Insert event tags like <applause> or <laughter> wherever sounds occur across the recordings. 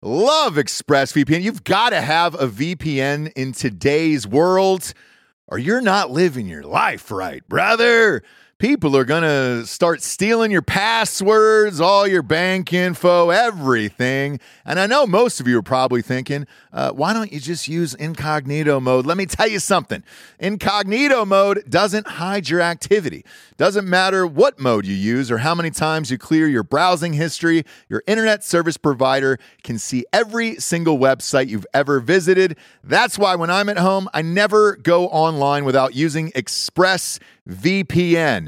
Love ExpressVPN. You've got to have a VPN in today's world or you're not living your life right, brother. People are going to start stealing your passwords, all your bank info, everything. And I know most of you are probably thinking, uh, why don't you just use incognito mode? Let me tell you something incognito mode doesn't hide your activity. Doesn't matter what mode you use or how many times you clear your browsing history, your internet service provider can see every single website you've ever visited. That's why when I'm at home, I never go online without using ExpressVPN.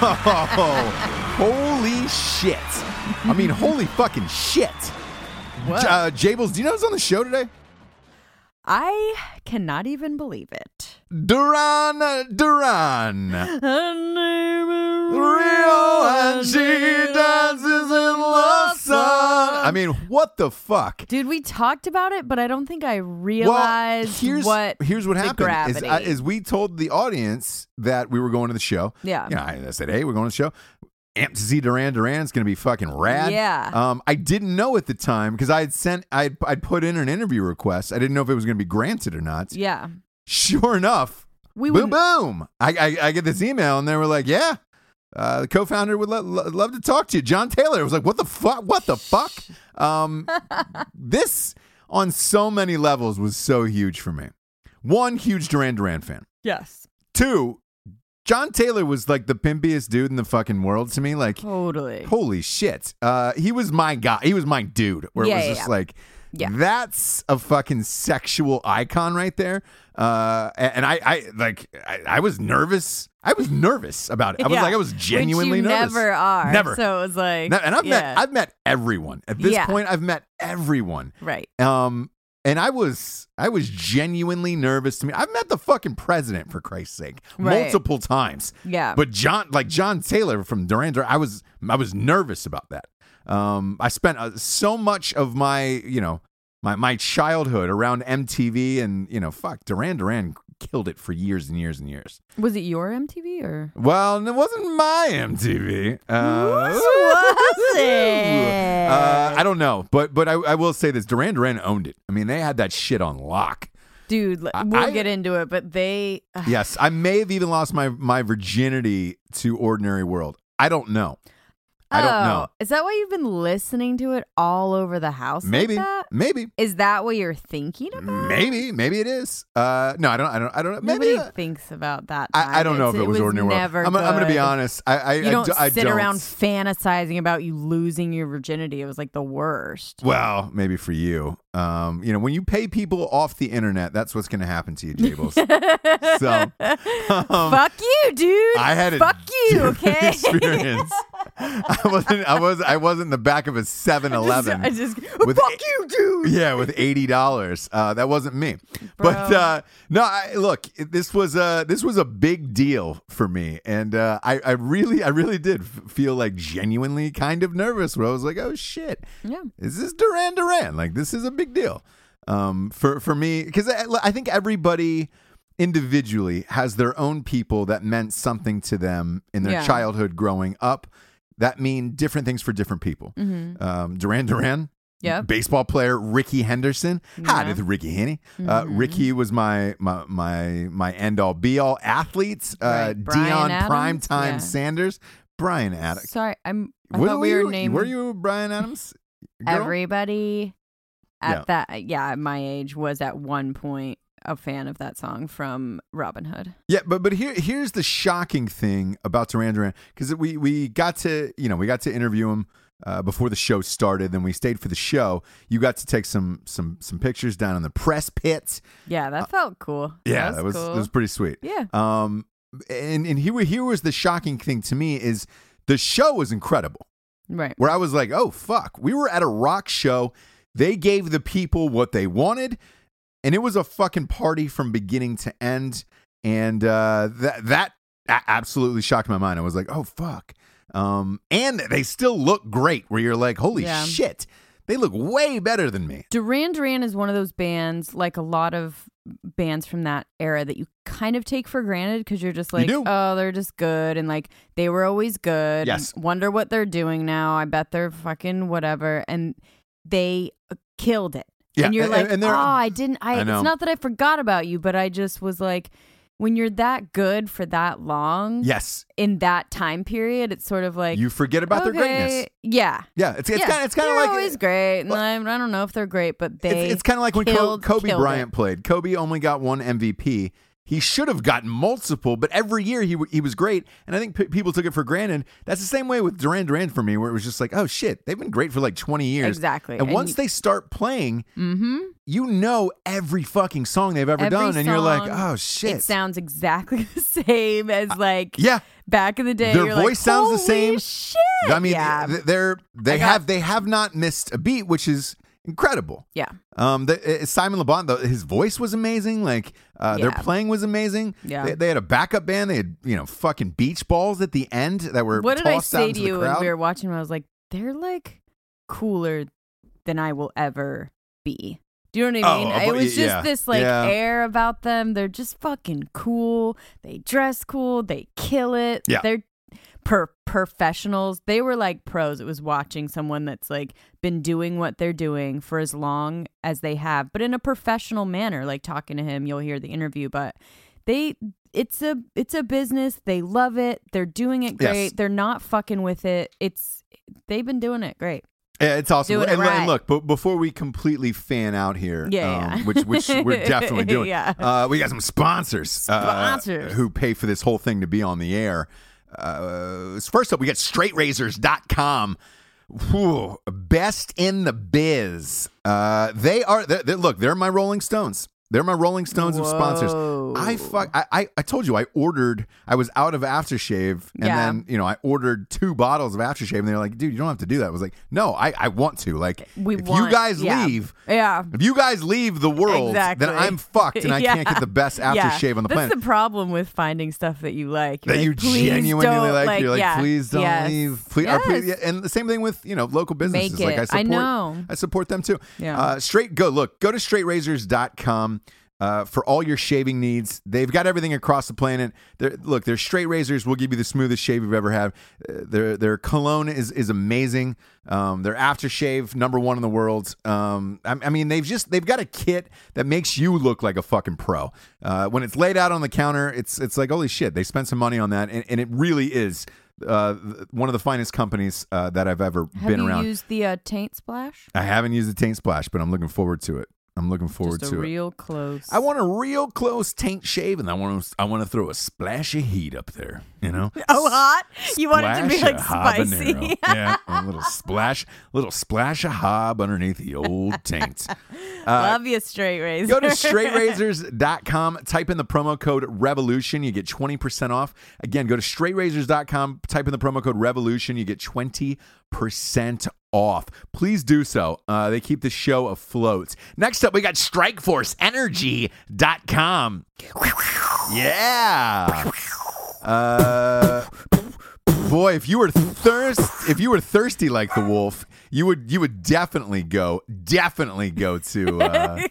<laughs> holy shit! I mean, holy fucking shit! What? Uh, Jables, do you know who's on the show today? I cannot even believe it. Duran Duran. <laughs> Real and she dances in the sun. I mean, what the fuck? Dude, we talked about it, but I don't think I Well, realized here's what here's what happened is, uh, is we told the audience that we were going to the show. Yeah. you know, I, I said, hey, we're going to the show. Amped to see Duran Duran's going to be fucking rad. Yeah. Um, I didn't know at the time because I had sent, I'd, I'd put in an interview request. I didn't know if it was going to be granted or not. yeah. Sure enough, We boom, boom. I, I, I get this email and they were like, yeah, uh, the co-founder would lo- lo- love to talk to you. John Taylor was like, what the fuck? What the fuck? Um, <laughs> this on so many levels was so huge for me. One, huge Duran Duran fan. Yes. Two, John Taylor was like the pimpiest dude in the fucking world to me. Like, Totally. holy shit. Uh, he was my guy. He was my dude. Where Yeah, it was yeah, just yeah. like, Yeah. That's a fucking sexual icon right there. Uh, and I, I like, I, I was nervous. I was nervous about it. I was Yeah. like, I was genuinely Which you nervous. Never are. Never. So it was like, and I've yeah. met, I've met everyone at this Yeah. point. I've met everyone. right. Um, and I was, I was genuinely nervous to me. I've met the fucking president for Christ's sake Right. multiple times. Yeah. But John, like John Taylor from Duran Duran, I was I was nervous about that. Um, I spent uh, so much of my you know my my childhood around MTV and you know fuck Duran Duran killed it for years and years and years. was it your MTV or? Well, it wasn't my MTV. Uh, <laughs> was it? Uh, I don't know, but but I, I will say this: Duran Duran owned it. I mean, they had that shit on lock. Dude, we'll I- get into it, but they. Yes, I may have even lost my my virginity to Ordinary World. I don't know. I don't know. Oh, Is that why you've been listening to it all over the house? like Maybe, that? maybe. Is that what you're thinking about? Maybe, maybe it is. Uh, no, I don't. I don't. I don't know. Maybe. Nobody uh, thinks about that. I, I don't know if It's- it was, ordinary never world. I'm, I'm going to be good. honest. I, I, You don't do- I sit don't. around fantasizing about you losing your virginity. It was like the worst. Well, maybe for you. Um, you know, when you pay people off the internet, that's what's going to happen to you, Jables. <laughs> so, <laughs> um, Fuck you, dude. I had a Fuck you, different okay? <laughs> experience. I wasn't. I was. I was in the back of a 7-Eleven. <laughs> I just, <laughs> with fuck you, dude. Yeah, with eighty dollars. Uh, that wasn't me. But uh, no, I, look, this was a this was a big deal for me, and uh, I I really I really did feel like genuinely kind of nervous. Where I was like, oh shit, Yeah. is this Duran Duran? Like this is a big deal um, for for me because I, I think everybody individually has their own people that meant something to them in their Yeah. childhood growing up. That mean different things for different people. Mm-hmm. Um, Duran Duran, Yep. baseball player Rickey Henderson. Hi, Yeah. this is Ricky Henny. Uh, Mhm. Ricky was my my my my end all be all athletes. Uh, Right. Deion Adams? Primetime Yeah. Sanders, Bryan Adams. Sorry, I'm. I What thought were we were you? naming Were you Bryan Adams? girl? everybody at Yeah. that. Yeah, at my age was at one point a fan of that song from Robin Hood. Yeah, but but here here's the shocking thing about Duran Duran because we we got to you know we got to interview him uh, before the show started. Then we stayed for the show. You got to take some some some pictures down in the press pit. Yeah, that felt cool. Yeah, that was cool. that was pretty sweet. yeah. Um, and and here here was the shocking thing to me is the show was incredible. Right. Where I was like, oh fuck, we were at a rock show. They gave the people what they wanted, and it was a fucking party from beginning to end. And uh, that that absolutely shocked my mind. I was like, oh fuck. Um, and they still look great. Where you're like, holy Yeah. shit, they look way better than me. Duran Duran is one of those bands, like a lot of bands from that era, that you kind of take for granted because you're just like, do. oh, they're just good. And like, they were always good. Yes. Wonder what they're doing now. I bet they're fucking whatever. And they killed it. Yeah, and you're and- like, and oh, I didn't. I, I. It's not that I forgot about you, but I just was like, when you're that good for that long Yes, in that time period, it's sort of like you forget about their greatness. Yeah, Yeah, it's it's yeah. kind of it's kind of They're like always great, and I, I don't know if they're great, but they it's, it's kind of like when killed- Kobe killed Bryant it. played. Kobe only got one MVP. He should have gotten multiple, but every year he w- he was great, and I think p- people took it for granted. That's the same way with Duran Duran for me, where it was just like, oh shit, they've been great for like twenty years, Exactly. And, And once you- they start playing, Mm-hmm. you know every fucking song they've ever Every done, and you're like, oh shit, It sounds exactly <laughs> the same as like yeah. back in the day. Their voice like, sounds the same." Shit. I mean, yeah, th- they're they got- have they have not missed a beat, which is incredible. yeah, Um, the, uh, Simon Le Bon, the, his voice was amazing. Like, uh, their playing was amazing. Yeah. they, they had a backup band. They had you know fucking beach balls at the end that were What did I say to you when we were watching? them? I was like, they're like cooler than I will ever be. Do you know what I Oh, mean? about- it was just yeah. this like Yeah. air about them. They're just fucking cool. They dress cool. They kill it. Yeah. They're per- professionals. They were like pros. It was watching someone that's like been doing what they're doing for as long as they have, but in a professional manner. Like talking to him, you'll hear the interview, but they it's a it's a business. They love it. They're doing it Yes. great. They're not fucking with it. It's they've been doing it great. Yeah, it's awesome. Doing it and, and look, but before we completely fan out here, Yeah, um, yeah. which which we're definitely <laughs> doing, Yeah. uh, we got some sponsors, uh, Sponsors. who pay for this whole thing to be on the air. Uh, first up, we got straightrazors.com. Whew, best in the biz. Uh, they are. They're, they're- look, they're my Rolling Stones. They're my Rolling Stones of sponsors. I fuck. I, I I told you I ordered. I was out of aftershave, and Yeah. then you know I ordered two bottles of aftershave, and they're like, "Dude, you don't have to do that." I was like, "No, I I want to." Like, We if want- you guys yeah. leave, Yeah. if you guys leave the world, Exactly. then I'm fucked, and I Yeah. <laughs> can't get the best aftershave on the That's planet. the problem with finding stuff that you like. You're that you like, "Please genuinely don't," like, you're like, please don't yes, leave. Please, or please, yeah, and the same thing with you know local businesses. Like I. I support, know. I support them too. Yeah. Uh, straight go look go to straightrazors.com. Uh, for all your shaving needs, they've got everything across the planet. They're, look, their straight razors will give you the smoothest shave you've ever had. Uh, their their cologne is is amazing. Um, their aftershave number one in the world. Um, I, I mean, they've just they've got a kit that makes you look like a fucking pro. Uh, when it's laid out on the counter, it's it's like holy shit. They spent some money on that, and, and it really is uh, one of the finest companies uh, that I've ever Have been you around. used the taint splash? I haven't used the taint splash, but I'm looking forward to it. I'm looking forward Just a to it. real close. I want a real close taint shave, and I want to I want to throw a splash of heat up there. You know, <laughs> Oh, hot? You want it to be like spicy? <laughs> yeah, a little splash, little splash of hob underneath the old <laughs> taint. Uh, Love you, straight razor. Go to straightrazors.com, type in the promo code revolution, you get 20% off. Again, go to straightrazors.com, type in the promo code revolution, you get 20% off. Please do so. Uh, they keep the show afloat. Next up, we got strikeforceenergy.com. Yeah. Uh, boy, if you were thirst, if you were thirsty like the wolf, you would you would definitely go, definitely go to uh, <laughs>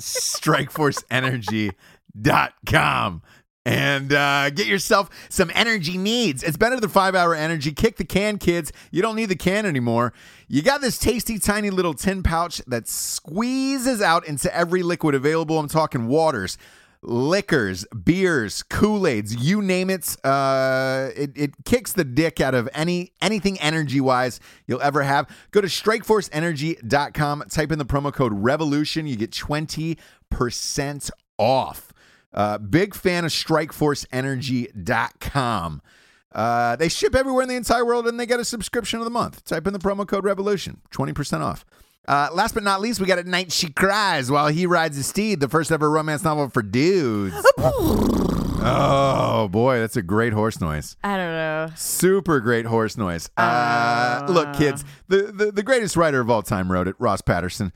strikeforceenergy.com and uh, get yourself some energy needs. It's better than five hour energy. Kick the can, kids. You don't need the can anymore. You got this tasty, tiny little tin pouch that squeezes out into every liquid available. I'm talking waters. Liquors, beers, Kool Aids, you name it. Uh, it. It kicks the dick out of any anything energy wise you'll ever have. Go to strikeforceenergy.com, type in the promo code REVOLUTION. You get 20% off. Uh, big fan of strikeforceenergy.com. Uh, they ship everywhere in the entire world and they get a subscription of the month. Type in the promo code revolution, 20% off. Uh, last but not least, we got At Night She Cries While He Rides His Steed, the first ever romance novel for dudes. <laughs> oh, boy, that's a great horse noise. I don't know. Super great horse noise. Uh, look, kids, the, the the greatest writer of all time wrote it, Ross Patterson.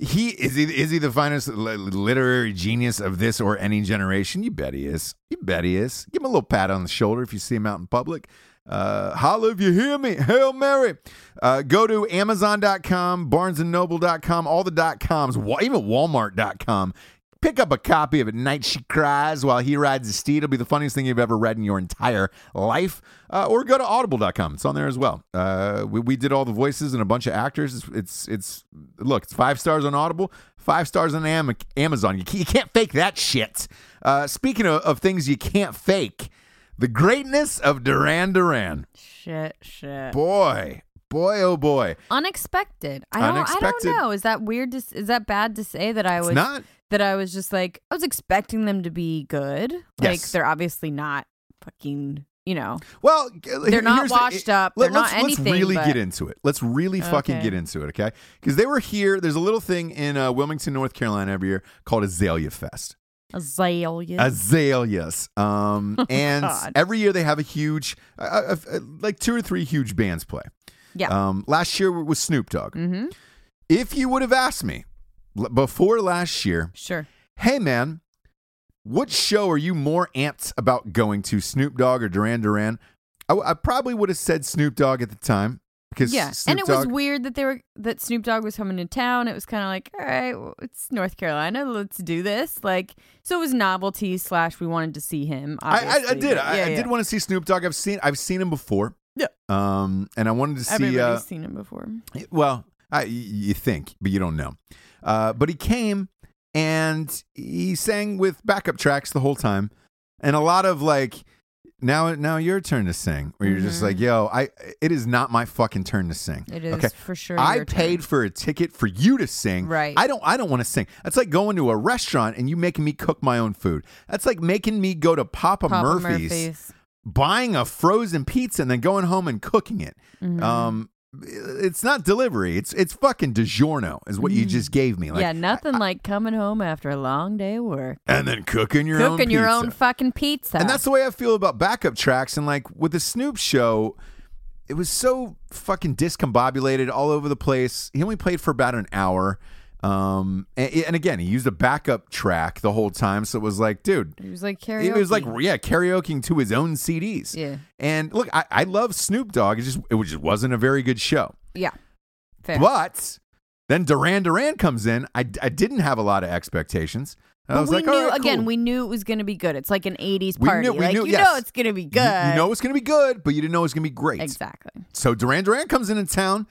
He is he is he the finest literary genius of this or any generation? You bet he is. You bet he is. Give him a little pat on the shoulder if you see him out in public. Uh, holla if you hear me. Hail Mary. Uh, go to Amazon.com, BarnesandNoble.com, all the dot coms, even Walmart.com. Pick up a copy of At Night She Cries While He Rides His Steed. It'll be the funniest thing you've ever read in your entire life. Uh, or go to audible.com. It's on there as well. Uh, we, we did all the voices and a bunch of actors. It's, it's, it's look, it's five stars on Audible, five stars on Am- Amazon. You, can't- you can't fake that shit. Uh, speaking of, of things you can't fake, the greatness of Duran Duran. Shit, shit. Boy, boy, oh boy. Unexpected. I don't. I don't know. Is that weird? To, is that bad to say that I It's was not. That I was just like I was expecting them to be good. Like Yes. they're obviously not fucking. You know. Well, They're not washed up. They're not let's, anything, Let's really but- get into it. Let's really fucking Okay. get into it, okay? Because they were here. There's a little thing in uh, Wilmington, North Carolina every year called Azalea Fest. Azalea. Azaleas. Um, <laughs> and Oh, God. every year they have a huge, uh, uh, uh, like two or three huge bands play. yeah. Um, last year was Snoop Dogg. mm-hmm. If you would have asked me before last year, Sure. hey man, what show are you more amped about going to, Snoop Dogg or Duran Duran? I probably would have said Snoop Dogg at the time because Yeah. Snoop and it was weird that they were that Snoop Dogg was coming to town. It was kind of like, all right, well, it's North Carolina. Let's do this. Like, so it was novelty slash we wanted to see him. I, I, I did. but I, yeah, I did want to see Snoop Dogg. I've seen I've seen him before. Yeah. Um, and I wanted to see. Everybody's Uh, seen him before. well, You think, but you don't know. Uh, but he came and he sang with backup tracks the whole time, and a lot of like. Now, now your turn to sing. Where you're just Mhm. like, yo, I. It is not my fucking turn to sing. It is okay. for sure. I your turn. paid for a ticket for you to sing. Right. I don't I don't want to sing. That's like going to a restaurant and you making me cook my own food. That's like making me go to Papa, Papa Murphy's, Murphy's. buying a frozen pizza and then going home and cooking it. Mhm. Um it's not delivery. It's it's fucking DiGiorno is what you just gave me. Like, Mm. yeah, nothing like coming home after a long day of work, and then cooking your own cooking your pizza. own fucking pizza. And that's the way I feel about backup tracks. And like with the Snoop show, it was so fucking discombobulated all over the place. He only played for about an hour. Um, and, and again, he used a backup track the whole time. So it was like, dude, it was like karaoke. it was like, yeah, karaokeing to his own CDs. Yeah. And look, I, I love Snoop Dogg. It just, it just wasn't a very good show. yeah, fair. But then Duran Duran comes in. I, I didn't have a lot of expectations. I But was we like, knew right, again. cool. We knew it was going to be good. It's like an '80s party. We knew- we like knew- you yes. know it's going to be good. You, you know it's going to be good, but you didn't know it was going to be great. exactly. So Duran Duran comes into town,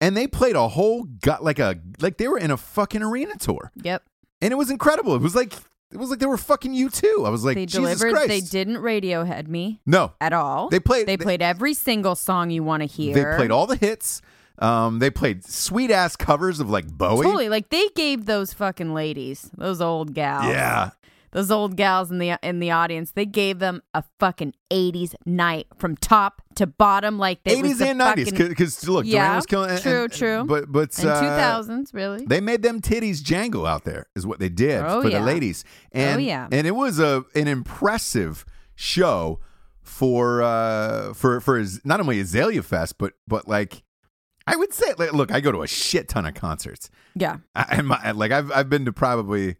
and they played a whole gut like a like they were in a fucking arena tour, Yep. and it was incredible. It was like it was like they were fucking U2. I was like, they Jesus delivered. Christ. They didn't Radiohead me No, at all. They played- They they- played every single song you want to hear. they played all the hits. Um, they played sweet ass covers of like Bowie. Totally. Like they gave those fucking ladies, those old gals. Yeah, Those old gals in the in the audience, they gave them a fucking 80s night from top to bottom like they eighties and nineties. Because look, Duran Yeah, was killing. and- true, and- true. But but and uh, 2000s, really. They made them titties jangle out there, is what they did Oh, for yeah. the ladies. And, Oh, yeah. And it was a an impressive show for uh for for his, not only Azalea Fest, but but like I would say, like, look, I go to a shit ton of concerts, yeah. I, and my, like I've I've been to probably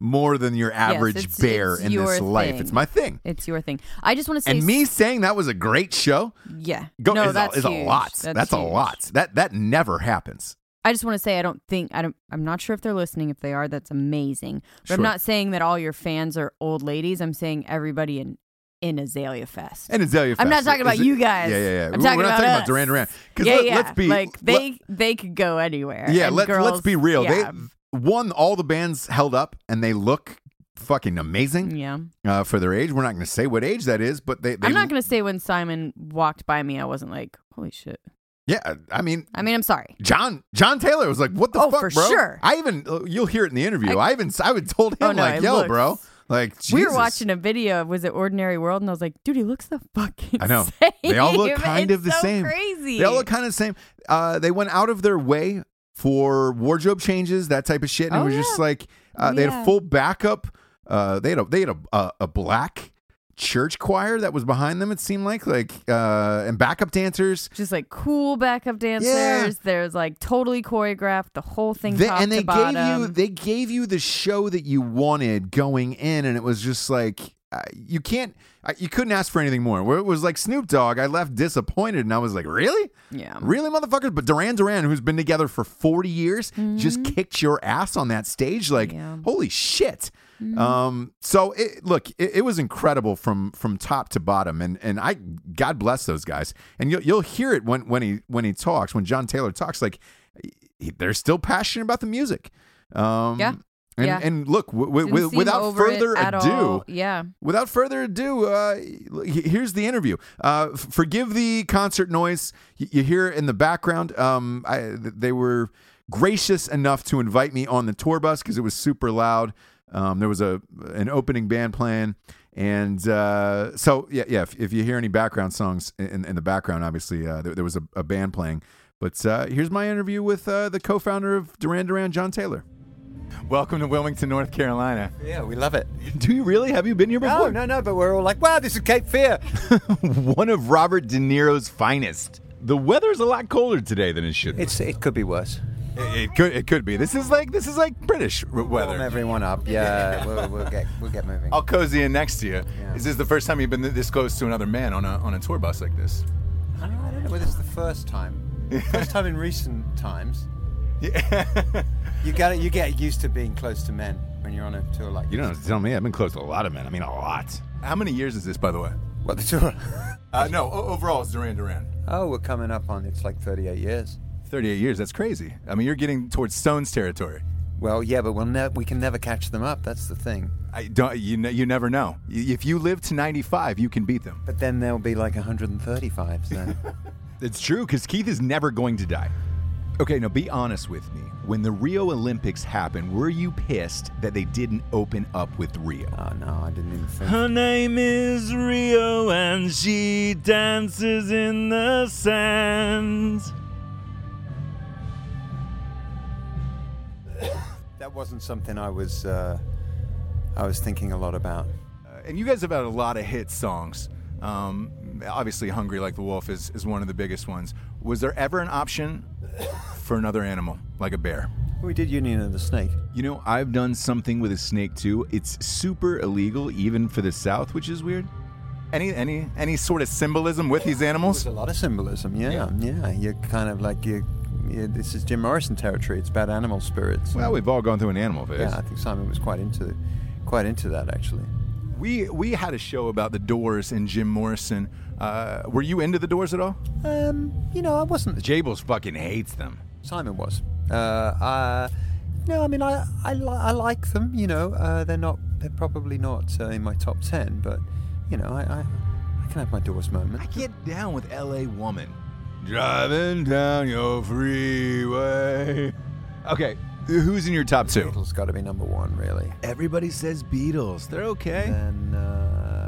more than your average it's- bear it's in this life. It's my thing. It's your thing. I just want to say And me saying that was a great show, Yeah. go no, is, that's a, is a lot. That's, a huge. lot. That that never happens. I just want to say I don't think I don't I'm not sure if they're listening. If they are, that's amazing. But Sure. I'm not saying that all your fans are old ladies. I'm saying everybody in in Azalea Fest. And Azalea I'm not talking about it- you guys. Yeah, yeah, yeah. I'm We're not about talking us. about Duran Duran. yeah, let, yeah. let's be like let- they they could go anywhere. Yeah, let, girls, let's be real. Yeah. They one, all the bands held up and they look fucking amazing yeah. uh, for their age. We're not going to say what age that is, but they. they I'm not gonna say when Simon walked by me, I wasn't like, holy shit. Yeah, I mean, I mean, I'm sorry. John John Taylor was like, "What the Oh, fuck, for bro?" sure. I even uh, you'll hear it in the interview. I, I- even I would told him Oh, no, like, "Yo, looks- bro." Like We were watching a video of was it Ordinary World, and I was like, dude, he looks the fucking I know. <laughs> same. They all look <laughs> kind It's of the so same. Crazy. They all look kind of the same. Uh, they went out of their way for wardrobe changes, that type of shit, and Oh, it was just like uh, they had a full backup. Uh, they had a they had a, a, a black church choir that was behind them. It seemed like like uh, and backup dancers. just like cool backup dancers. There's like totally choreographed the whole thing. They- and they gave you they gave you the show that you wanted going in, and it was just like you can't you couldn't ask for anything more. Where it was like Snoop Dogg, I left disappointed, and I was like, really, yeah. really, motherfuckers. But Duran Duran, who's been together for forty years, just kicked your ass on that stage. Like, Mm-hmm. Yeah. Mm-hmm. holy shit. Um, so it, look, it, it was incredible from from top to bottom, and and I God bless those guys. And you'll you'll hear it when when he when he talks when John Taylor talks, like he, they're still passionate about the music. Um, Yeah. And, Yeah. and look, w- w- Didn't with, seem without further ado, all. yeah. without further ado, uh, here's the interview. Uh, forgive the concert noise you hear in the background. Um, I, they were gracious enough to invite me on the tour bus because it was super loud. Um, there was a an opening band playing, and uh, so yeah, yeah. If, if you hear any background songs in, in the background, obviously uh, there, there was a, a band playing. But uh, here's my interview with uh, the co-founder of Duran Duran, John Taylor. Welcome to Wilmington, North Carolina. Yeah, we love it. <laughs> Do you really? Have you been here before? No, no, no, but we're all like, wow, this is Cape Fear. <laughs> one of Robert De Niro's finest. The weather's a lot colder today than it should be. It's it could be worse. It, it could it could be. This is like this is like British r- Warm weather. everyone up. Yeah, we'll, we'll get we'll get moving. I'll cozy in next to you. Yeah. Is this the first time you've been this close to another man on a on a tour bus like this? I don't know whether it's the first time. <laughs> First time in recent times. Yeah. You got it. You get used to being close to men when you're on a tour like. you don't have to tell me. I've been close to a lot of men. I mean, a lot. How many years is this, by the way? What the tour? Uh, no, o- overall, it's Duran Duran. oh, we're coming up on. It's like 38 years. 38 years. That's crazy. I mean, you're getting towards Stones territory. Well, yeah, but we'll ne- we can never catch them up. That's the thing. I don't. You ne- you never know. Y- If you live to 95, you can beat them. But then there'll be like 135. So. <laughs> It's true because Keith is never going to die. Okay, now be honest with me. When the Rio Olympics happened, were you pissed that they didn't open up with Rio? Oh, no, I didn't even think. Her name is Rio and she dances in the sand. that wasn't something I was, uh, I was thinking a lot about. Uh, and you guys have had a lot of hit songs. Um, obviously, Hungry Like the Wolf is, is one of the biggest ones. Was there ever an option for another animal, like a bear? We did Union of the Snake. You know, I've done something with a snake too. It's super illegal, even for the South, which is weird. Any any any sort of symbolism with these animals? There's a lot of symbolism. Yeah, Yeah. yeah. You're kind of like you. you this is Jim Morrison territory. It's about animal spirits. Well, we've all gone through an animal phase. yeah, I think Simon was quite into, quite into that actually. We we had a show about the Doors and Jim Morrison. Uh, were you into the Doors at all? Um, you know, I wasn't. Jables fucking hates them. Simon was. Uh, uh, no, I mean, I I, li- I like them. You know, uh, they're not. They're probably not uh, in my top ten, but you know, I I, I can have my Doors moment. I get down with L.A. Woman. Driving down your freeway. Okay, who's in your top two? Beatles got to be number one, really. Everybody says Beatles. They're okay. And uh,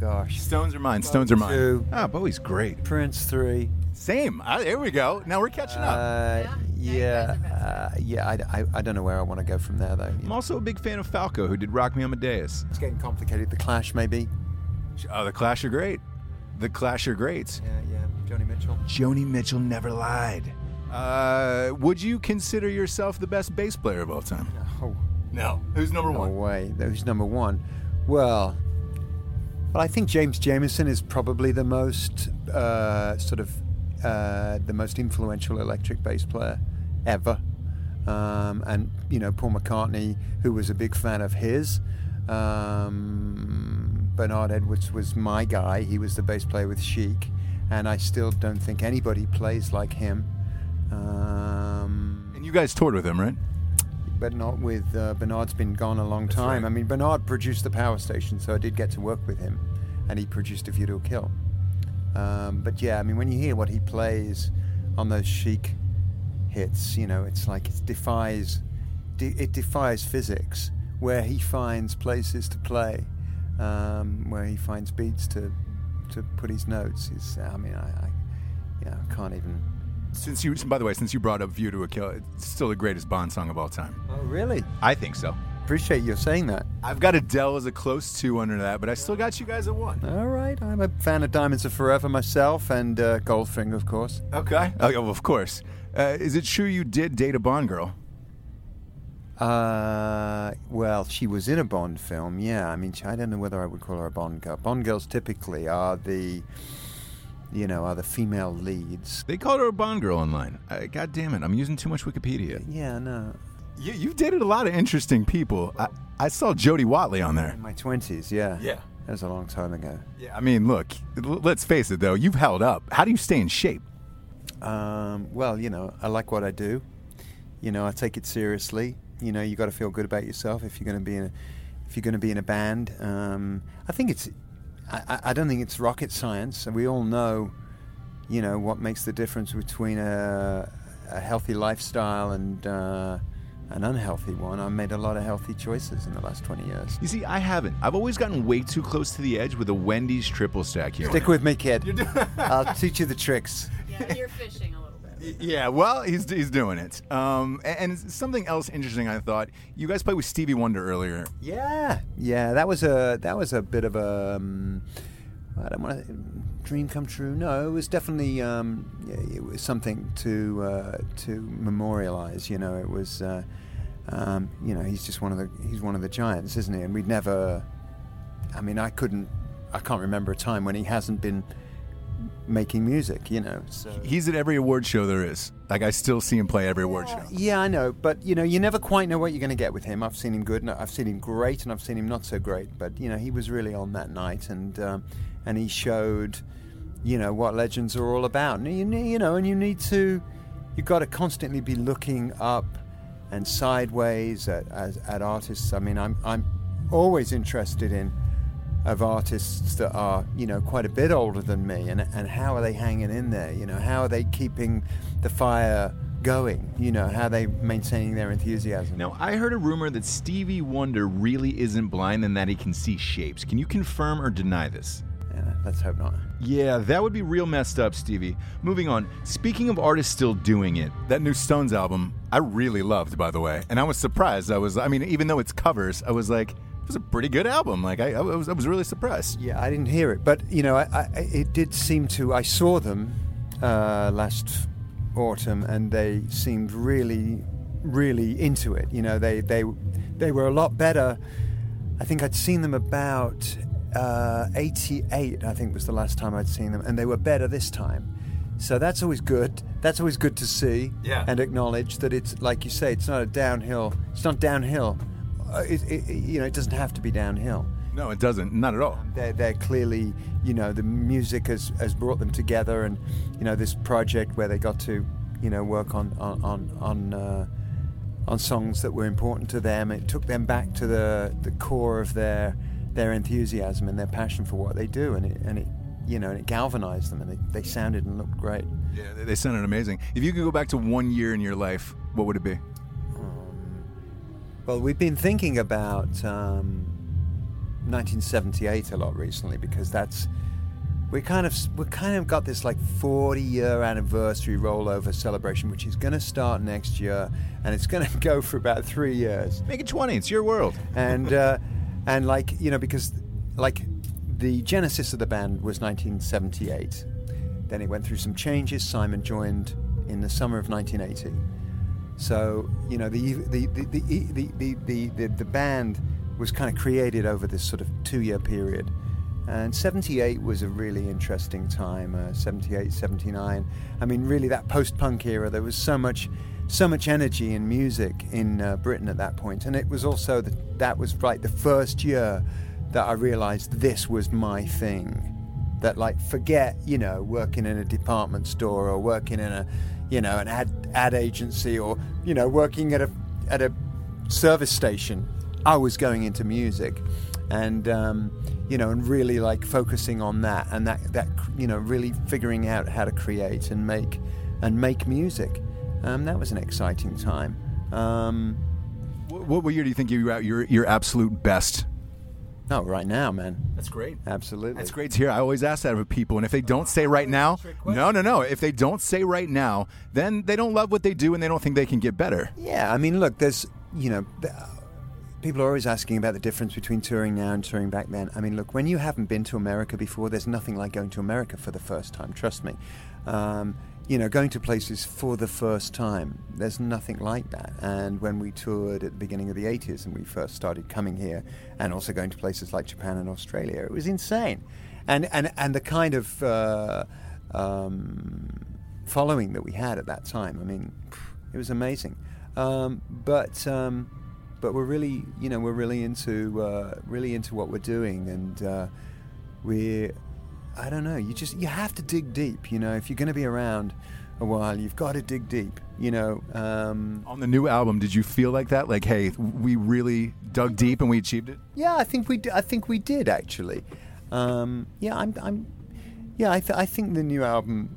gosh, Stones are mine. Stones are mine. Two. Ah, Bowie's great. Prince three. Same. Ah, there we go. Now we're catching up. Uh, yeah, uh, yeah. I, I, I don't know where I want to go from there though. I'm also a big fan of Falco, who did Rock Me Amadeus. It's getting complicated. The Clash, maybe. Oh, the Clash are great. The Clash are great. Yeah, yeah. Joni Mitchell. Joni Mitchell never lied. Uh, would you consider yourself the best bass player of all time? Oh, No. Who's number one? no way. Who's number one? Well, well, I think James Jamerson is probably the most uh, sort of uh, the most influential electric bass player ever. Um, and you know Paul McCartney, who was a big fan of his. Um, Bernard Edwards was my guy. He was the bass player with Chic, and I still don't think anybody plays like him. Um, And you guys toured with him, right? But not with uh, Bernard's been gone a long time. right. I mean, Bernard produced the Power Station, so I did get to work with him, and he produced A View to a Kill. Um, but yeah, I mean, when you hear what he plays on those Chic hits, you know, it's like it defies de- it defies physics. Where he finds places to play, um, where he finds beats to to put his notes is. I mean, I, I yeah, I can't even. Since you, by the way, since you brought up "View to a Kill," it's still the greatest Bond song of all time. Oh, really? I think so. Appreciate you saying that. I've got Adele as a close two under that, but I still got you guys at one. All right, I'm a fan of Diamonds Are Forever myself, and uh, Goldfinger, of course. Okay. Oh, yeah, well, of course. Uh, is it true you did date a Bond girl? Uh, well, she was in a Bond film, yeah. I mean, I don't know whether I would call her a Bond girl. Bond girls typically are the, you know, are the female leads. They called her a Bond girl online. Uh, God damn it! I'm using too much Wikipedia. Yeah, no. You, you've dated a lot of interesting people. I, I saw Jody Watley on there. In my twenties, yeah. Yeah. That was a long time ago. Yeah. I mean, look. l- Let's face it, though. You've held up. How do you stay in shape? Um, well, you know, I like what I do. You know, I take it seriously. You know, you got to feel good about yourself if you're going to be in a, if you're going to be in a band. Um, I think it's, I, I- I don't think it's rocket science. We all know, you know, what makes the difference between a, a healthy lifestyle and uh, an unhealthy one. I made a lot of healthy choices in the last 20 years. You see, I haven't. I've always gotten way too close to the edge with a Wendy's triple stack here. Stick with me, kid. I'll <laughs> teach you the tricks. Yeah, you're fishing a little bit. Yeah, well, he's he's doing it. Um, and, and something else interesting. I thought you guys played with Stevie Wonder earlier. Yeah, yeah, that was a that was a bit of a um, I don't want to dream come true. No, it was definitely um, yeah, it was something to uh, to memorialize. You know, it was uh, um, you know he's just one of the he's one of the giants, isn't he? And we'd never. I mean, I couldn't. I can't remember a time when he hasn't been making music. You know, so. He's at every award show there is. Like I still see him play every award show. Yeah, I know, but you know, you never quite know what you're going to get with him. I've seen him good, and I've seen him great, and I've seen him not so great. But you know, he was really on that night, and um, and he showed, you know, what legends are all about. And you, you know, and you need to, you've got to constantly be looking up and sideways at, at, at artists. I mean, I'm I'm always interested in of artists that are you know quite a bit older than me and and how are they hanging in there you know how are they keeping the fire going you know how are they maintaining their enthusiasm Now, I heard a rumor that Stevie Wonder really isn't blind and that he can see shapes. Can you confirm or deny this? Yeah, let's hope not. Yeah, that would be real messed up, Stevie. Moving on. Speaking of artists still doing it, that new Stones album, I really loved, by the way. And I was surprised. I was, I mean, even though it's covers, I was like, was a pretty good album. Like, I, I was, I was really surprised. Yeah, I didn't hear it, but you know, I, I, it did seem to. I saw them uh, last autumn, and they seemed really, really into it. You know, they they they were a lot better. I think I'd seen them about uh, 88. I think was the last time I'd seen them, and they were better this time. So that's always good. That's always good to see Yeah. and acknowledge that it's like you say, it's not a downhill. It's not downhill. Uh, it, it, you know, it doesn't have to be downhill No, it doesn't. Not at all. they're, they're clearly, you know, the music has, has brought them together, and you know, this project where they got to, you know, work on on on on, uh, on songs that were important to them. It took them back to the the core of their their enthusiasm and their passion for what they do, and it and it, you know, and it galvanized them, and they, they sounded and looked great. Yeah, they, they sounded amazing. If you could go back to one year in your life, what would it be? Well, we've been thinking about um, 1978 a lot recently because that's we kind of we kind of got this like 40 year anniversary rollover celebration, which is going to start next year, and it's going <laughs> to go for about three years. Make it 20. It's your world. And <laughs> uh, and like you know because like the genesis of the band was 1978. Then it went through some changes. Simon joined in the summer of 1980. So you know the the the the the, the, the, the, band was kind of created over this sort of two-year period. And 78 was a really interesting time. Uh, 78, 79. I mean, really, that post-punk era. There was so much, so much energy in music in uh, Britain at that point. point, and it was also the, that was like the first year that I realized this was my thing that like forget you know working in a department store or working in a you know an ad ad agency or you know working at a at a service station i was going into music and um, you know and really like focusing on that and that that you know really figuring out how to create and make and make music um, that was an exciting time um, What, what year do you think you were at your, your absolute best? No right now man That's great. absolutely That's great to hear. I always ask that of people, and if they don't say right now, no, no, no. If they don't say right now, then they don't love what they do, and they don't think they can get better. Yeah, I mean, look, there's, you know, people are always asking about the difference between touring now and touring back then. I mean, look, when you haven't been to America before, there's nothing like going to America for the first time, trust me. Um, you know, going to places for the first time, there's nothing like that. And when we toured at the beginning of the 80s and we first started coming here and also going to places like Japan and Australia, it was insane. And, and, and the kind of uh, um, following that we had at that time, I mean, it was amazing. Um, but um, but we're really, you know, we're really into uh, really into what we're doing, and uh, we, I don't know, you just you have to dig deep. You know, if you're going to be around a while, you've got to dig deep. You know, um, On the new album, did you feel like that? Like, hey, we really dug deep and we achieved it? yeah, I think we, d- I think we did actually. Um, yeah, I'm, I'm, yeah, I, th- I think the new album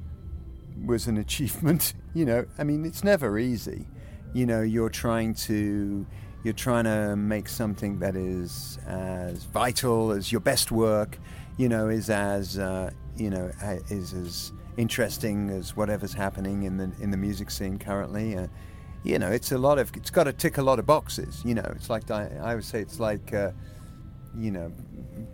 was an <laughs> achievement. You know, I mean, it's never easy. You know, you're trying to, you're trying to make something that is as vital as your best work. You know, is as, uh, you know, is as interesting as whatever's happening in the in the music scene currently. Uh, you know, it's a lot of, it's got to tick a lot of boxes. You know, it's like I, I would say, it's like. Uh, you know,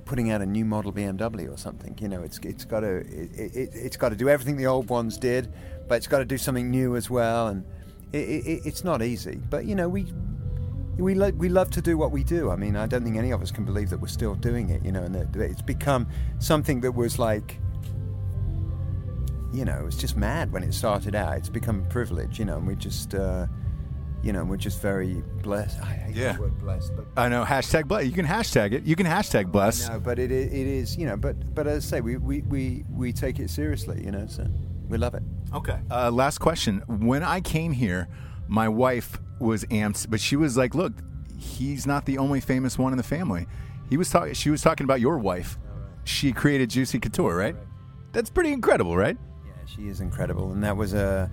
putting out a new model BMW or something. You know, it's it's got to it, it, it's got to do everything the old ones did, but it's got to do something new as well. And it, it, it's not easy. But you know, we we lo- we love to do what we do. I mean, I don't think any of us can believe that we're still doing it. You know, and that it's become something that was like. You know, it was just mad when it started out. It's become a privilege, you know, and we just, uh, you know, we're just very blessed. I hate Yeah. the word blessed, but I know. Hashtag bless. You can hashtag it. You can hashtag bless. no, but it it is. you know, but but as I say, we, we, we, we take it seriously, you know, so we love it. Okay. Uh, last question. When I came here, my wife was amped, but she was like, "Look, he's not the only famous one in the family." He was talking. She was talking about your wife. She created Juicy Couture, right? That's pretty incredible, right? Yeah, she is incredible, and that was a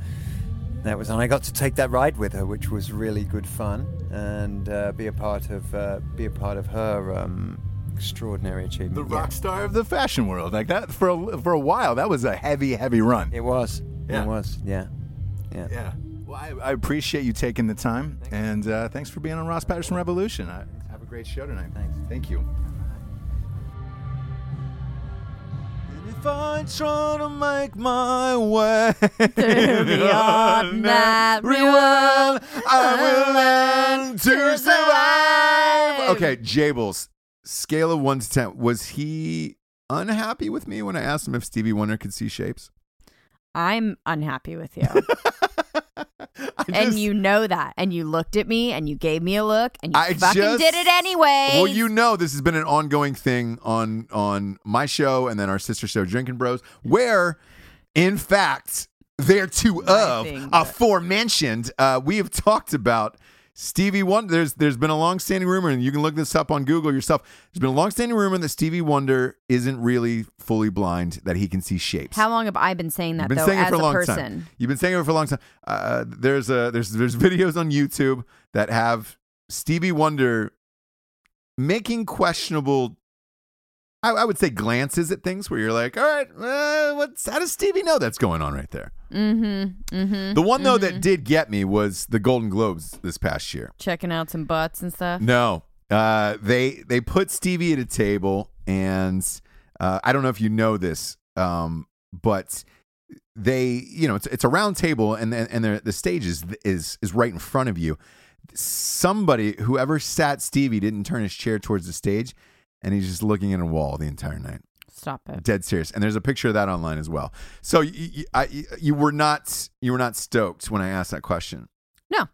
that was, and I got to take that ride with her, which was really good fun, and uh, be a part of uh, be a part of her um, extraordinary achievement. the rock star of the fashion world. Like that for a, for a while. That was a heavy, heavy run. It was. Yeah. It was. Yeah. Yeah. Yeah. Well, I, I appreciate you taking the time, and uh, thanks for being on Ross Patterson Revolution. I, have a great show tonight. Thanks. Thank you. And if I try to make my way Through the ordinary world, I will learn learn to to survive. survive. Okay, Jables, scale of one to ten. Was he unhappy with me when I asked him if Stevie Wonder could see shapes? I'm unhappy with you. <laughs> <laughs> I and you know that. And you looked at me and you gave me a look and you I fucking just- did it anyway. Well, you know this has been an ongoing thing on on my show and then our sister show Drinking Bros, where in fact they're two of aforementioned. Uh, we have talked about Stevie Wonder. There's there's been a long-standing rumor, and you can look this up on Google yourself. There's been a long-standing rumor that Stevie Wonder isn't really fully blind; that he can see shapes. How long have I been saying that You've been though saying it for a long person? time. You've been saying it for a long time. Uh, there's a there's there's videos on YouTube that have Stevie Wonder making questionable. I, I would say glances at things where you're like, all right, uh, what's how does Stevie know that's going on right there? Mm-hmm. Mm-hmm. The one though that did get me was the Golden Globes this past year. Checking out some butts and stuff. No, uh, they they put Stevie at a table, and uh, I don't know if you know this, um, but they, you know, it's, it's a round table, and and the the stage is is is right in front of you. Somebody, whoever sat Stevie, didn't turn his chair towards the stage, and he's just looking at a wall the entire night. Stop it. Dead serious, and there's a picture of that online as well. So you, you, I, you were not you were not stoked when I asked that question. No.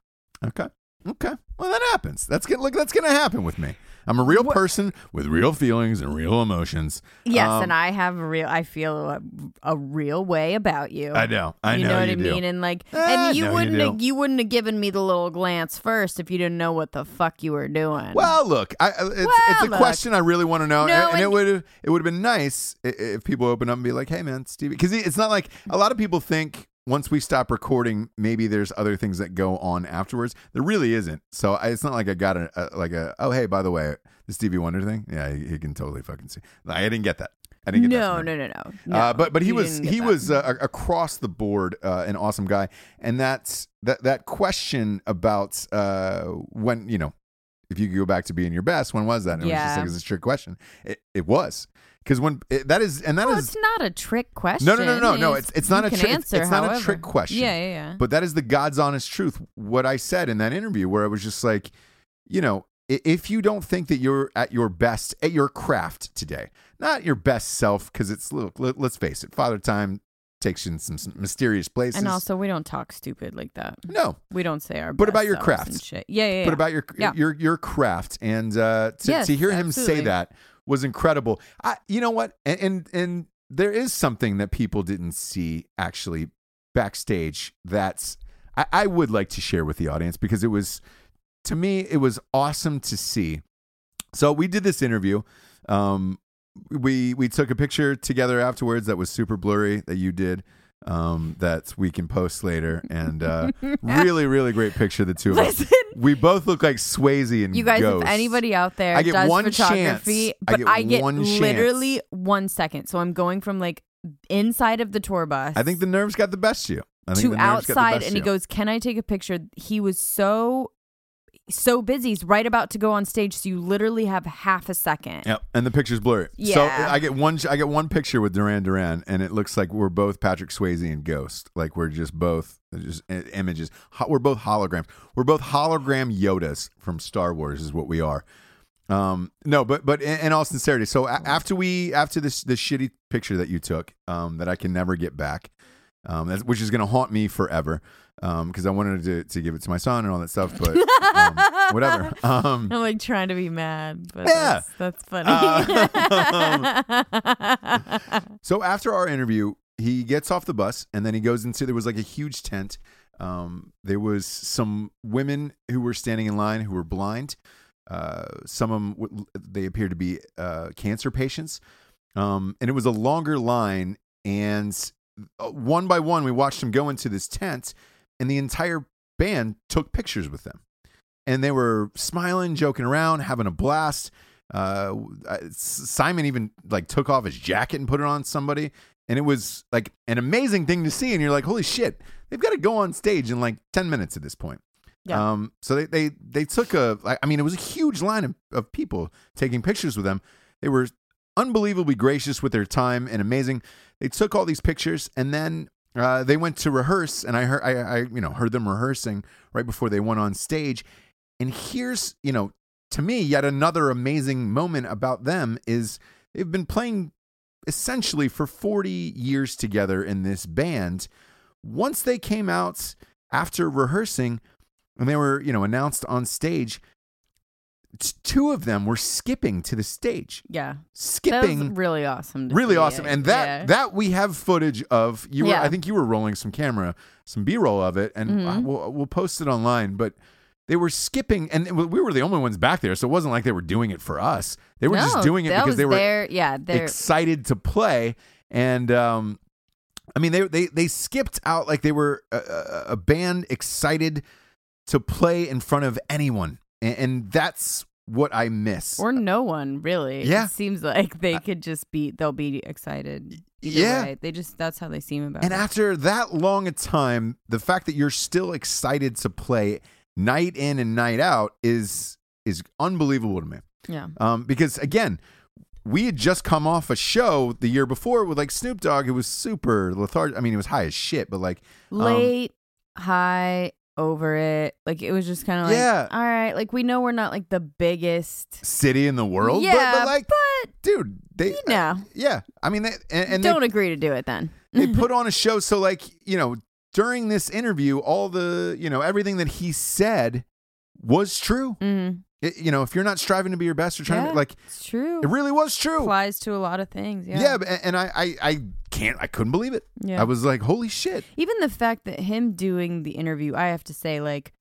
Okay. Okay. Well, that happens. That's gonna look. That's gonna happen with me. I'm a real person with real feelings and real emotions. Yes, Um, and I have a real. I feel a, a real way about you. I know. I you know, know, what you I do. mean? And like, Eh, and you wouldn't do. have, you wouldn't have given me the little glance first if you didn't know what the fuck you were doing. Well, look, I, it's, it's a look. question I really want to know, No, and, and it would have it would have been nice if people open up and be like, "Hey, man, Stevie," because it's not like a lot of people think once we stop recording, maybe there's other things that go on afterwards. There really isn't. So I, it's not like I got a, a like a oh hey by the way the Stevie Wonder thing. Yeah, he, he can totally fucking see. I didn't get that. I didn't get that. no, him. no, no, no, no. Uh, but but he was he that. was uh, across the board uh, an awesome guy, and that's that that question about uh, when you know if you could go back to being your best, when was that? And It was just Yeah. like it's a trick question. It, it was because when it, that is and that Well, is it's not a trick question. no no no no no It's- it's it's not a trick answer, it's not a trick question. Yeah, yeah, yeah. But that is the God's honest truth. What I said in that interview, where I was just like, you know, if you don't think that you're at your best at your craft today, not your best self, because it's look, let, let's face it, Father Time takes you in some, some mysterious places. and also, we don't talk stupid like that. no, We don't say our. But about your craft. and shit. Yeah, yeah. but about your Yeah. your your craft, and uh, to Yes, to hear him say that was incredible. I, you know what, and, and and there is something that people didn't see actually backstage that's I, I would like to share with the audience because it was to me it was awesome to see. So we did this interview. Um, we we took a picture together afterwards that was super blurry that you did. Um, that we can post later, and uh, <laughs> really, really great picture the two of us. We both look like Swayze and you guys, Ghost. if anybody out there I get does one photography, chance. I but get I get one chance. literally one second. So I'm going from like inside of the tour bus. I think the nerves got the best of you. I to the nerves got the outside and he goes can i take a picture he was so so busy he's right about to go on stage so you literally have half a second Yep, and the picture's blurry. Yeah. So I get one. I get one picture with Duran Duran, and it looks like we're both Patrick Swayze and Ghost. Like we're just both just images. We're both holograms. We're both hologram Yodas from Star Wars. Is what we are. Um, no, but but in, in all sincerity, so a- after we after this this shitty picture that you took, um, that I can never get back, um, that's, which is gonna haunt me forever, um, because I wanted to to give it to my son and all that stuff, but um, <laughs> whatever. Um, i'm like trying to be mad but Yeah. that's, that's funny <laughs> So after our interview, he gets off the bus and then he goes into there was like a huge tent. Um, there was some women who were standing in line who were blind. Uh, some of them they appeared to be uh, cancer patients, um, and it was a longer line. And uh, one by one, we watched them go into this tent, and the entire band took pictures with them, and they were smiling, joking around, having a blast. Uh, Simon even like took off his jacket and put it on somebody, and it was like an amazing thing to see. And you're like, holy shit, they've got to go on stage in like ten minutes at this point. Yeah. Um, so they, they they took a like, I mean it was a huge line of, of people taking pictures with them. They were unbelievably gracious with their time and amazing. They took all these pictures and then uh, they went to rehearse and I heard I, I you know heard them rehearsing right before they went on stage. And here's you know to me yet another amazing moment about them is they've been playing essentially for 40 years together in this band. Once they came out after rehearsing and they were, you know, announced on stage, t- two of them were skipping to the stage. Yeah. Skipping was really awesome. really see. awesome. And that Yeah. that we have footage of. You were Yeah. I think you were rolling some camera, some B-roll of it and uh, Mhm. we'll we'll post it online, but they were skipping and we were the only ones back there, so it wasn't like they were doing it for us. They were just doing it because they were their, yeah, they're excited to play and um i mean they they they skipped out like they were a, a band excited to play in front of anyone and, and that's what i miss or no one really. Yeah. It seems like they could just be they'll be excited. Yeah. way. They just that's how they seem about and it. And after that long a time the fact that you're still excited to play night in and night out is is unbelievable to me yeah. um because again we had just come off a show the year before with like Snoop Dogg. It was super lethargic. I mean, it was high as shit, but like, um, Late, high, over it. Like it was just kind of like Yeah. all right, like we know we're not like the biggest city in the world. but- Yeah, but, like, but dude, they, you know, yeah. I mean, they, and, and they, don't agree to do it then. they <laughs> put on a show. So, like, you know, during this interview, all the, you know, everything that he said was true. Mhm. It- you know, if you're not striving to be your best or trying Yeah, to, like, It's true. it really was true. applies to a lot of things. Yeah. Yeah, but- and I, I, I can't, I couldn't believe it. Yeah. I was like, holy shit. Even the fact that him doing the interview, I have to say, like,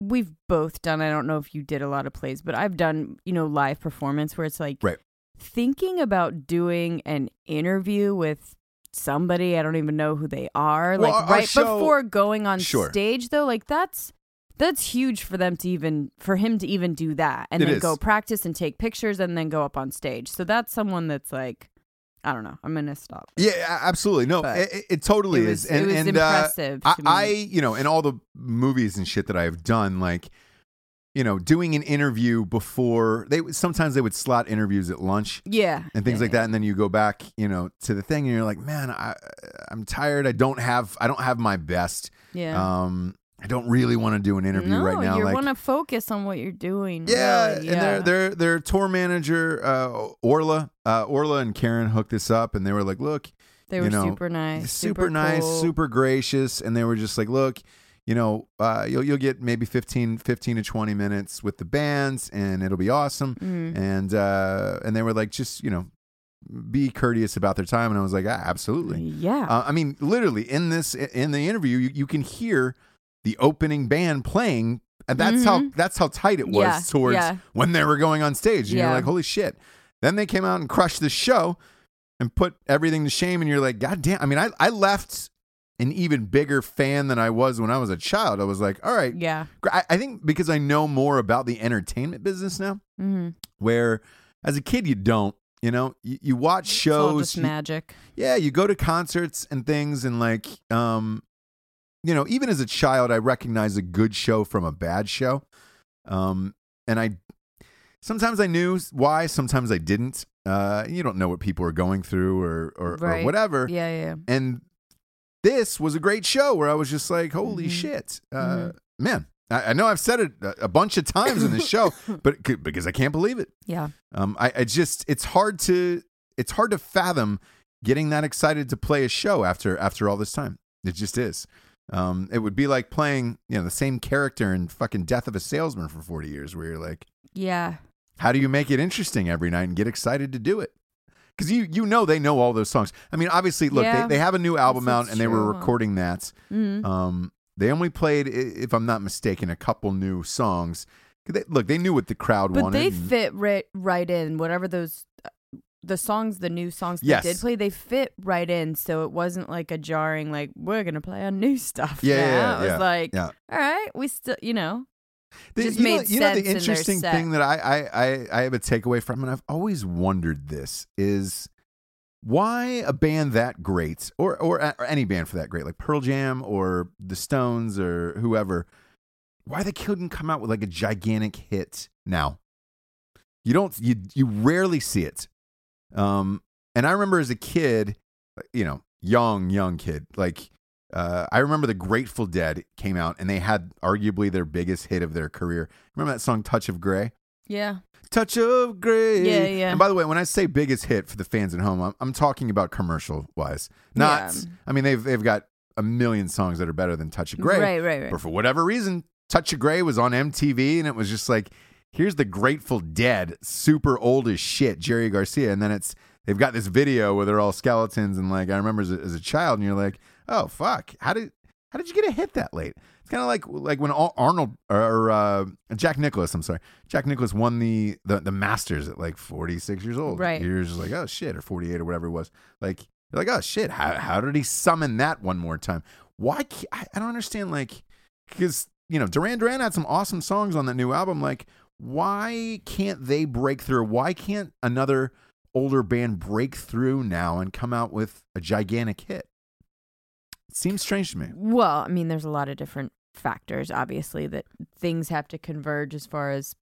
we've both done, I don't know if you did a lot of plays, but I've done, you know, live performance where it's like Right. thinking about doing an interview with somebody, I don't even know who they are, Well, like right show- before going on Sure. stage though, like that's that's huge for them to even for him to even do that and It then is. go practice and take pictures and then go up on stage. So that's someone that's like I don't know. I'm gonna stop. Yeah, absolutely. No, it, it- totally it is. was- and it was and, impressive Uh, to I, me. I, you know, in all the movies and shit that I have done, like, you know, doing an interview before they sometimes they would slot interviews at lunch Yeah. and things Yeah, like that, and then you go back, you know, to the thing, and you're like, man, I, I'm tired. I don't have, I don't have my best. Yeah. Um, I don't really want to do an interview no, right now. you like, want to focus on what you're doing. yeah, really, and their yeah. their their tour manager uh, Orla, uh, Orla and Karen hooked this up, and they were like, "Look, they were know, super nice, super, nice, cool. super gracious, and they were just like, "Look, you know, uh, you'll you'll get maybe 15, 15 to twenty minutes with the bands, and it'll be awesome." Mhm. And uh, and they were like, "Just you know, be courteous about their time," and I was like, ah, "Absolutely." Yeah. Uh, I mean, literally in this in the interview, you, you can hear the opening band playing, and that's how Mhm. that's how tight it was Yeah, towards yeah. when they were going on stage. And you're like, holy shit! Then they came out and crushed the show and put everything to shame, and you're like, god damn! I mean, I I left an even bigger fan than I was when I was a child. I was like, all right, yeah. I, I think because I know more about the entertainment business now, Mm-hmm. where as a kid you don't. You know, you, you watch shows, just you- magic. yeah, you go to concerts and things, and like, um, you know, even as a child, I recognize a good show from a bad show. Um, and I sometimes I knew why, sometimes I didn't. Uh, you don't know what people are going through or or, or whatever. Yeah, yeah. And this was a great show where I was just like, holy Mhm. shit, uh, Mhm. man. I, I know I've said it a, a bunch of times in this show, <laughs> but because I can't believe it. Yeah. Um, I, I just it's hard to it's hard to fathom getting that excited to play a show after after all this time. It just is. Um, it would be like playing you know the same character in fucking Death of a Salesman for forty years, where you're like, Yeah. how do you make it interesting every night and get excited to do it? Because you you know they know all those songs. I mean, obviously, look, Yeah. they, they have a new album That's out and they were recording that. Mm-hmm. Um, they only played, if I'm not mistaken, a couple new songs. They, look, they knew what the crowd but wanted. they fit right right in whatever those the songs the new songs Yes. they did play they fit right in so it wasn't like a jarring like we're gonna play on new <laughs> stuff Yeah, now. yeah, it was yeah, like yeah. all right we still you know The- Just you know, made you know the in interesting set. thing that I, I, I, I have a takeaway from, and I've always wondered this is why a band that great, or, or or any band for that great, like Pearl Jam or the Stones or whoever, why they couldn't come out with like a gigantic hit now. You don't you you rarely see it. Um, and I remember as a kid, you know, young young kid, like uh, I remember the Grateful Dead came out and they had arguably their biggest hit of their career. Remember that song "Touch of Grey? Yeah. Touch of Grey. Yeah, yeah. And by the way, when I say biggest hit for the fans at home, I'm, I'm talking about commercial wise. Not. Yeah. I mean, they've they've got a million songs that are better than Touch of Grey. Right, right, right. But for whatever reason, Touch of Grey was on MTV, and it was just like, here's the Grateful Dead, super old as shit, Jerry Garcia, and then it's they've got this video where they're all skeletons, and like I remember as a, as a child, and you're like, oh fuck, how did how did you get a hit that late? It's kind of like like when Ar- Arnold or uh, Jack Nicklaus, I'm sorry, Jack Nicklaus won the, the the Masters at like 46 years old. Right. You're just like, oh shit, or 48 or whatever it was. Like you're like, oh shit, how how did he summon that one more time? Why? I, I don't understand. Like, because you know, Duran Duran had some awesome songs on that new album. Like, why can't they break through? Why can't another older band break through now and come out with a gigantic hit? It seems strange to me. Well, I mean, there's a lot of different factors, obviously, that things have to converge as far as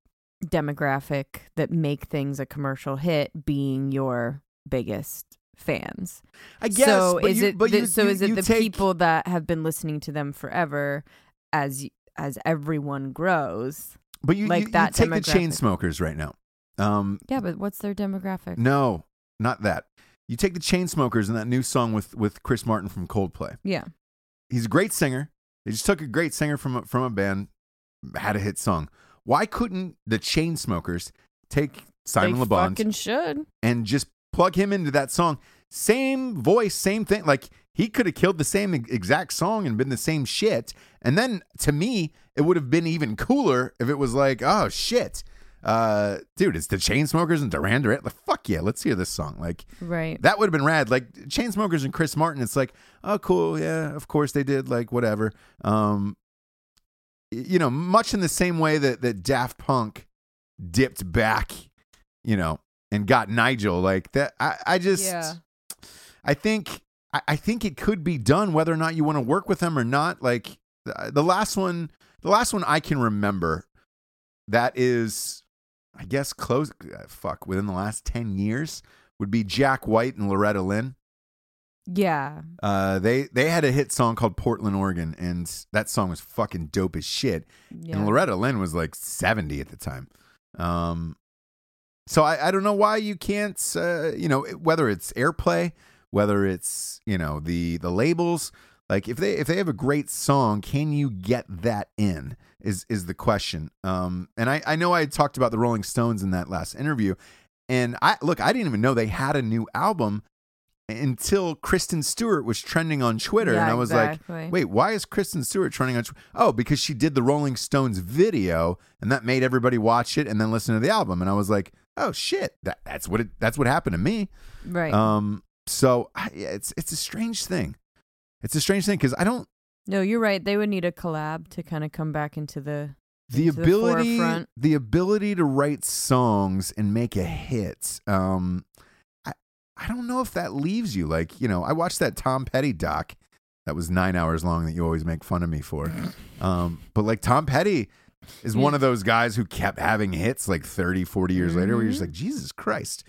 demographic that make things a commercial hit being your biggest fans. I guess. so but is you- it the, you- so you- is it the take- people that have been listening to them forever as as everyone grows? But you, like you, you take the Chainsmokers right now. Um, Yeah, but what's their demographic? no, not that. You take the Chainsmokers and that new song with with Chris Martin from Coldplay. Yeah. He's a great singer. They just took a great singer from a, from a band, had a hit song. Why couldn't the Chainsmokers take Simon they Le Bon fucking should. and just plug him into that song? Same voice, same thing. Like he could have killed the same exact song and been the same shit. And then to me, it would have been even cooler if it was like, oh shit, uh, dude, it's the Chainsmokers and Duran Duran. Like fuck yeah, let's hear this song. Like Right. that would have been rad. Like Chainsmokers and Chris Martin, it's like, oh, cool, yeah, of course they did. Like whatever. Um, you know, much in the same way that that Daft Punk dipped back, you know, and got Nile. Like that, I, I just, Yeah. I think, I, I think it could be done, whether or not you want to work with them or not. Like the, last one, the last one I can remember, that is, I guess, close. Fuck, within the last ten years would be Jack White and Loretta Lynn. Yeah. Uh, they they had a hit song called Portland, Oregon, and that song was fucking dope as shit. Yeah. And Loretta Lynn was like seventy at the time. Um, so I, I don't know why you can't, uh, you know, whether it's airplay, whether it's you know the the labels. Like if they if they have a great song, can you get that in? Is is the question. Um, and I I know I talked about the Rolling Stones in that last interview, and I look I didn't even know they had a new album until Kristen Stewart was trending on Twitter, Yeah, and I was exactly. like, wait, why is Kristen Stewart trending on? Tw- oh, because she did the Rolling Stones video, and that made everybody watch it and then listen to the album, and I was like, oh shit, that, that's what it that's what happened to me. Right. Um, so I, it's it's a strange thing. It's a strange thing because I don't no, you're right. They would need a collab to kind of come back into the the into ability forefront. the ability to write songs and make a hit. Um, I I don't know if that leaves you like you know I watched that Tom Petty doc that was nine hours long that you always make fun of me for. Um, but like Tom Petty is one of those guys who kept having hits like 30, 40 years later where you're just Mhm. like, Jesus Christ.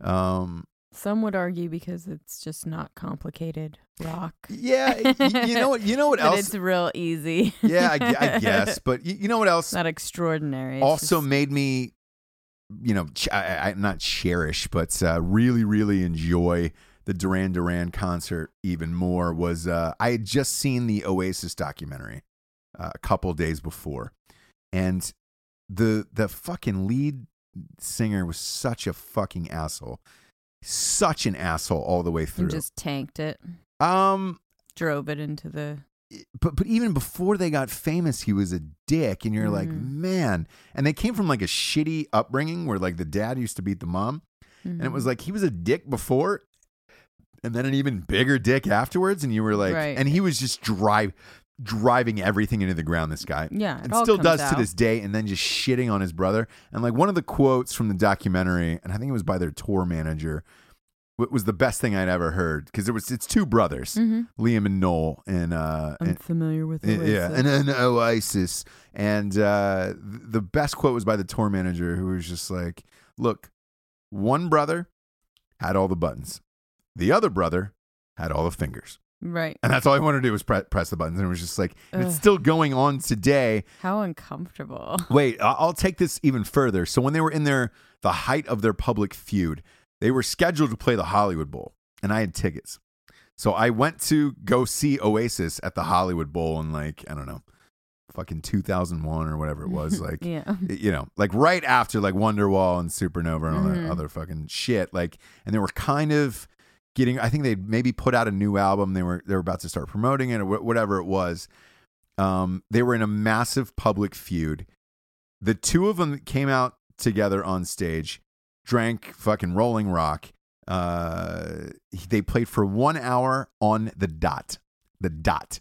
Um, Some would argue because it's just not complicated rock. yeah, y- you know what? You know what <laughs> else? it's real easy. yeah, I, I <laughs> guess. But you, you know what else? Not extraordinary. It's also just- made me, you know, ch- I, I, not cherish, but uh, really, really enjoy the Duran Duran concert even more. Was uh, I had just seen the Oasis documentary uh, a couple days before, and the the fucking lead singer was such a fucking asshole, such an asshole all the way through. and just tanked it, um, drove it into the. but but even before they got famous, he was a dick, and you're like, Mhm. man. And they came from like a shitty upbringing where like the dad used to beat the mom, and it Mm-hmm. was like he was a dick before, and then an even bigger dick afterwards, and you were like, Right. and he was just dry. Driving everything into the ground. This guy, Yeah, it and still does to this day. And then just shitting on his brother. And like one of the quotes from the documentary, and I think it was by their tour manager, wa- was the best thing I'd ever heard because it was it's two brothers, Liam and Noel, and uh, Mm-hmm. I'm and- familiar with yeah, Oasis. and then Oasis. And uh, the best quote was by the tour manager, who was just like, "Look, one brother had all the buttons, the other brother had all the fingers, right. and that's all I wanted to do was pre- press the buttons." And it was just like, and it's still going on today. How uncomfortable. <laughs> Wait, I- I'll take this even further. So when they were in their the height of their public feud, they were scheduled to play the Hollywood Bowl, and I had tickets. So I went to go see Oasis at the Hollywood Bowl in like I don't know, fucking 2001 or whatever it was. <laughs> Like yeah. you know, like right after like Wonderwall and Supernova and all that Mhm. other fucking shit. Like, and they were kind of getting. I think they maybe put out a new album. They were they were about to start promoting it or wh- whatever it was. Um, they were in a massive public feud. The two of them came out together on stage, drank fucking Rolling Rock. Uh, they played for one hour on the dot, the dot,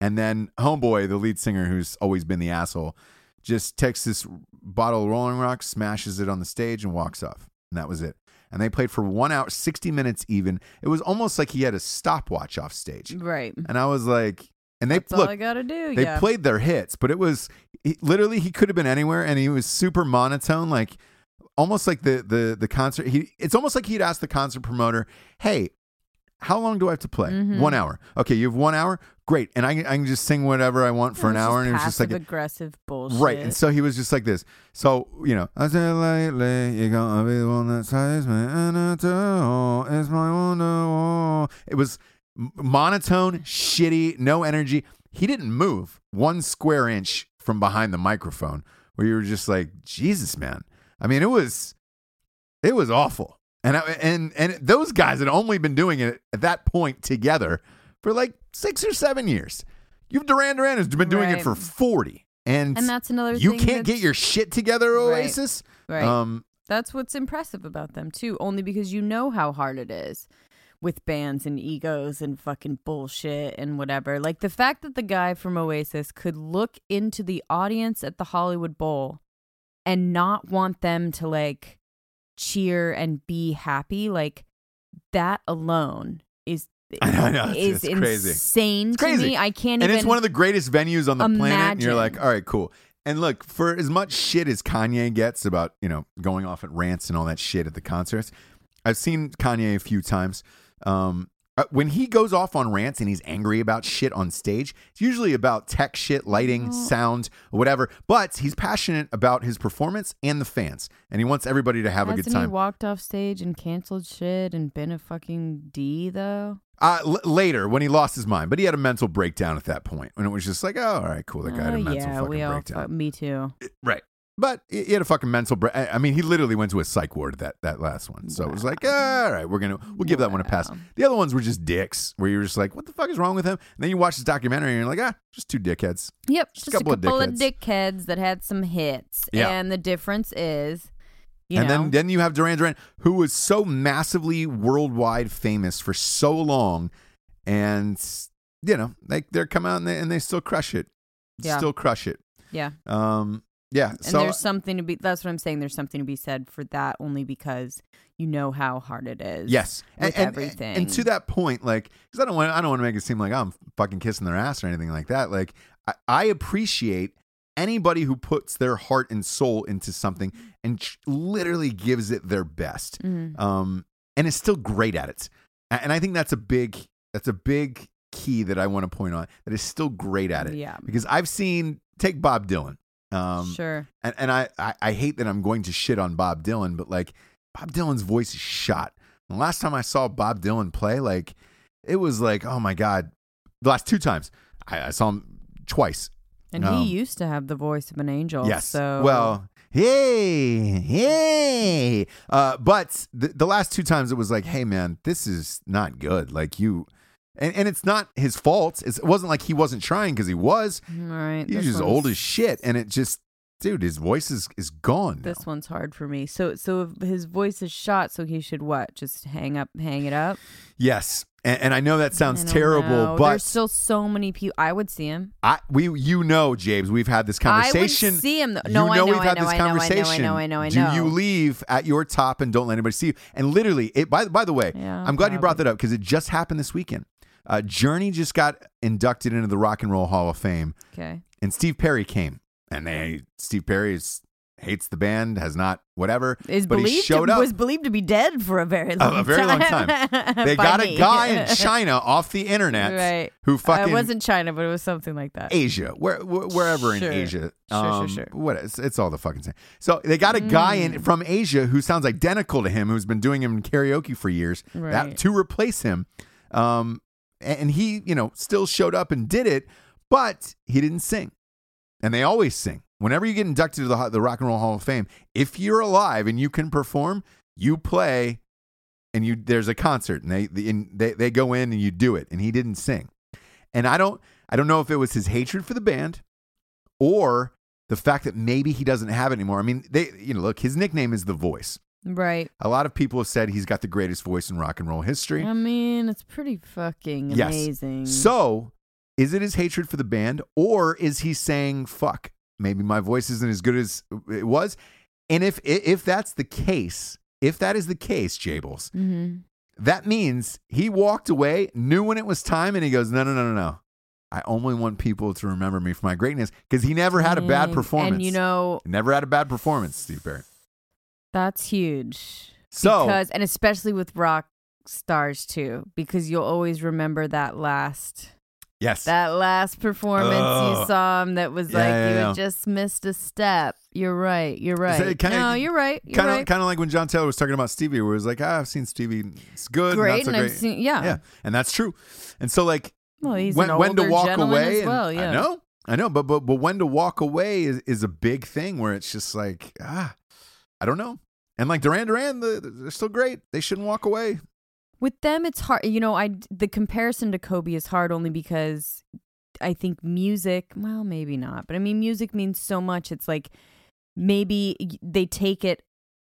and then Homeboy, the lead singer, who's always been the asshole, just takes this bottle of Rolling Rock, smashes it on the stage, and walks off. And that was it. And they played for one hour, 60 minutes even. It was almost like he had a stopwatch off stage. Right. And I was like, and they That's all look, I gotta do. they yeah. played their hits, but it was he, literally he could have been anywhere, and he was super monotone, like almost like the the the concert. He it's almost like he'd ask the concert promoter, "Hey, how long do I have to play? Mhm. One hour. Okay, you have one hour. Great, and I can- I can just sing whatever I want for an hour." And it was just like aggressive bullshit. Right, and so he was just like this. So you know, I said lately, you're gonna be the one that saves me, and it's my wonder. It was monotone, shitty, no energy. He didn't move one square inch from behind the microphone, where you were just like, Jesus, man. I mean, it was, it was awful. And I, and and those guys had only been doing it at that point together for like six or seven years. You've Duran Duran has been doing it for forty, and And that's another you can't get your shit together, Right. Oasis. right. Um, That's what's impressive about them too, only because you know how hard it is with bands and egos and fucking bullshit and whatever. Like the fact that the guy from Oasis could look into the audience at the Hollywood Bowl and not want them to like cheer and be happy, like that alone is <laughs> I know, it's- is it's crazy. insane It's to crazy. me. I can't and even it's one of the greatest venues on the planet. And you're like, all right, cool. And look, for as much shit as Kanye gets about, you know, going off at rants and all that shit at the concerts, I've seen Kanye a few times. Um, uh, when he goes off on rants and he's angry about shit on stage, it's usually about tech shit, lighting, sound, whatever. But he's passionate about his performance and the fans, and he wants everybody to have a Hasn't good time. he walked off stage and canceled shit and been a fucking D though? Uh, l- later, when he lost his mind, but he had a mental breakdown at that point, when it was just like, oh, all right, cool, that guy had a Uh, mental yeah, fucking we all. breakdown. me too. Right. But he had a fucking mental break. I mean, he literally went to a psych ward that that last one. So it was like, "Ah, all right, we're gonna we'll give that one a pass. The other ones were just dicks, where you were just like, what the fuck is wrong with him? And then you watch this documentary and you're like, ah, just two dickheads. Yep, Just just, a a couple couple, of of, dickheads that had some hits. Yeah. And the difference is, you and know, then then you have Duran Duran, who was so massively worldwide famous for so long, and you know, like they're come out and they and they still crush it, Yeah. still crush it. yeah. Um, yeah. And so there's something to be. That's what I'm saying. There's something to be said for that, only because you know how hard it is. Yes, and, with and- everything. And to that point, like, because I don't want, I don't want to make it seem like I'm fucking kissing their ass or anything like that. Like, I, I appreciate anybody who puts their heart and soul into something and ch- literally gives it their best, Mhm. um, and is still great at it. And I think that's a big, that's a big key that I want to point on. That is still great at it. Yeah. Because I've seen, take Bob Dylan. Um, sure. and, and I, I, I hate that I'm going to shit on Bob Dylan, but like Bob Dylan's voice is shot. The last time I saw Bob Dylan play, like it was like, oh my God. The last two times I, I saw him twice. And um, he used to have the voice of an angel. yes. So Well, hey, hey. Uh, but the, the last two times it was like, hey man, this is not good. Like you, and, and it's not his fault. It's, it wasn't like he wasn't trying because he was. Right. He's just old as shit. And it just, dude, his voice is, is gone. now. This one's hard for me. So, so if his voice is shot, so he should what? Just hang up, hang it up. Yes. And, and I know that sounds I don't terrible, know. but there's still so many people. I would see him. I we you know, James, we've had this conversation. I would conversation. see him, though. You No, I know, we've I had know, this I know, I know, I know, I know, I know, I Do you leave at your top and don't let anybody see you? And literally, it by by the way, Yeah, I'm glad you brought that up because it just happened this weekend. Uh, Journey just got inducted into the Rock and Roll Hall of Fame, Okay. and Steve Perry came, and they Steve Perry is, hates the band, has not whatever, Is but he showed to, up. was believed to be dead for a very long a very long time. They <laughs> got a guy in <laughs> China off the internet Right. who fucking it wasn't China, but it was something like that. Asia, where, wh- wherever Sure. in Asia. Sure, sure, Um, sure. What it's, it's all the fucking same. So they got a guy Mm. in from Asia who sounds identical to him, who's been doing him in karaoke for years. That to replace him, um, and he, you know, still showed up and did it, but he didn't sing. And they always sing. Whenever you get inducted to the the Rock and Roll Hall of Fame, if you're alive and you can perform, you play, and you there's a concert, and they the, and they they go in and you do it, and he didn't sing. And I don't I don't know if it was his hatred for the band or the fact that maybe he doesn't have it anymore. I mean, they you know, look, his nickname is The Voice. Right. A lot of people have said he's got the greatest voice in rock and roll history. I mean, it's pretty fucking Yes. amazing. So, is it his hatred for the band or is he saying fuck, maybe my voice isn't as good as it was? And if if that's the case, if that is the case, Jables, hmm that means he walked away, knew when it was time, and he goes, no, no, no, no, no. I only want people to remember me for my greatness because he never had a bad performance. And you know, never had a bad performance, Steve Perry. That's huge. So, because and especially with rock stars too, because you'll always remember that last yes, that last performance Ugh. you saw him that was Yeah, like yeah, you yeah. had just missed a step. You're right. You're right. kinda- no, you're right. Kind of right. kind of like when John Taylor was talking about Stevie, where it was like, ah, I've seen Stevie, it's good, great, so and great. I've seen yeah. yeah, and that's true. And so, like, Well, he's when, an when to walk away, as well. Yeah. I know, I know, but but but when to walk away is, is a big thing where it's just like, ah, I don't know. And like Duran Duran, they're still great. They shouldn't walk away. With them, it's hard. You know, I the comparison to Kobe is hard only because I think music. Well, maybe not, but I mean, music means so much. It's like maybe they take it.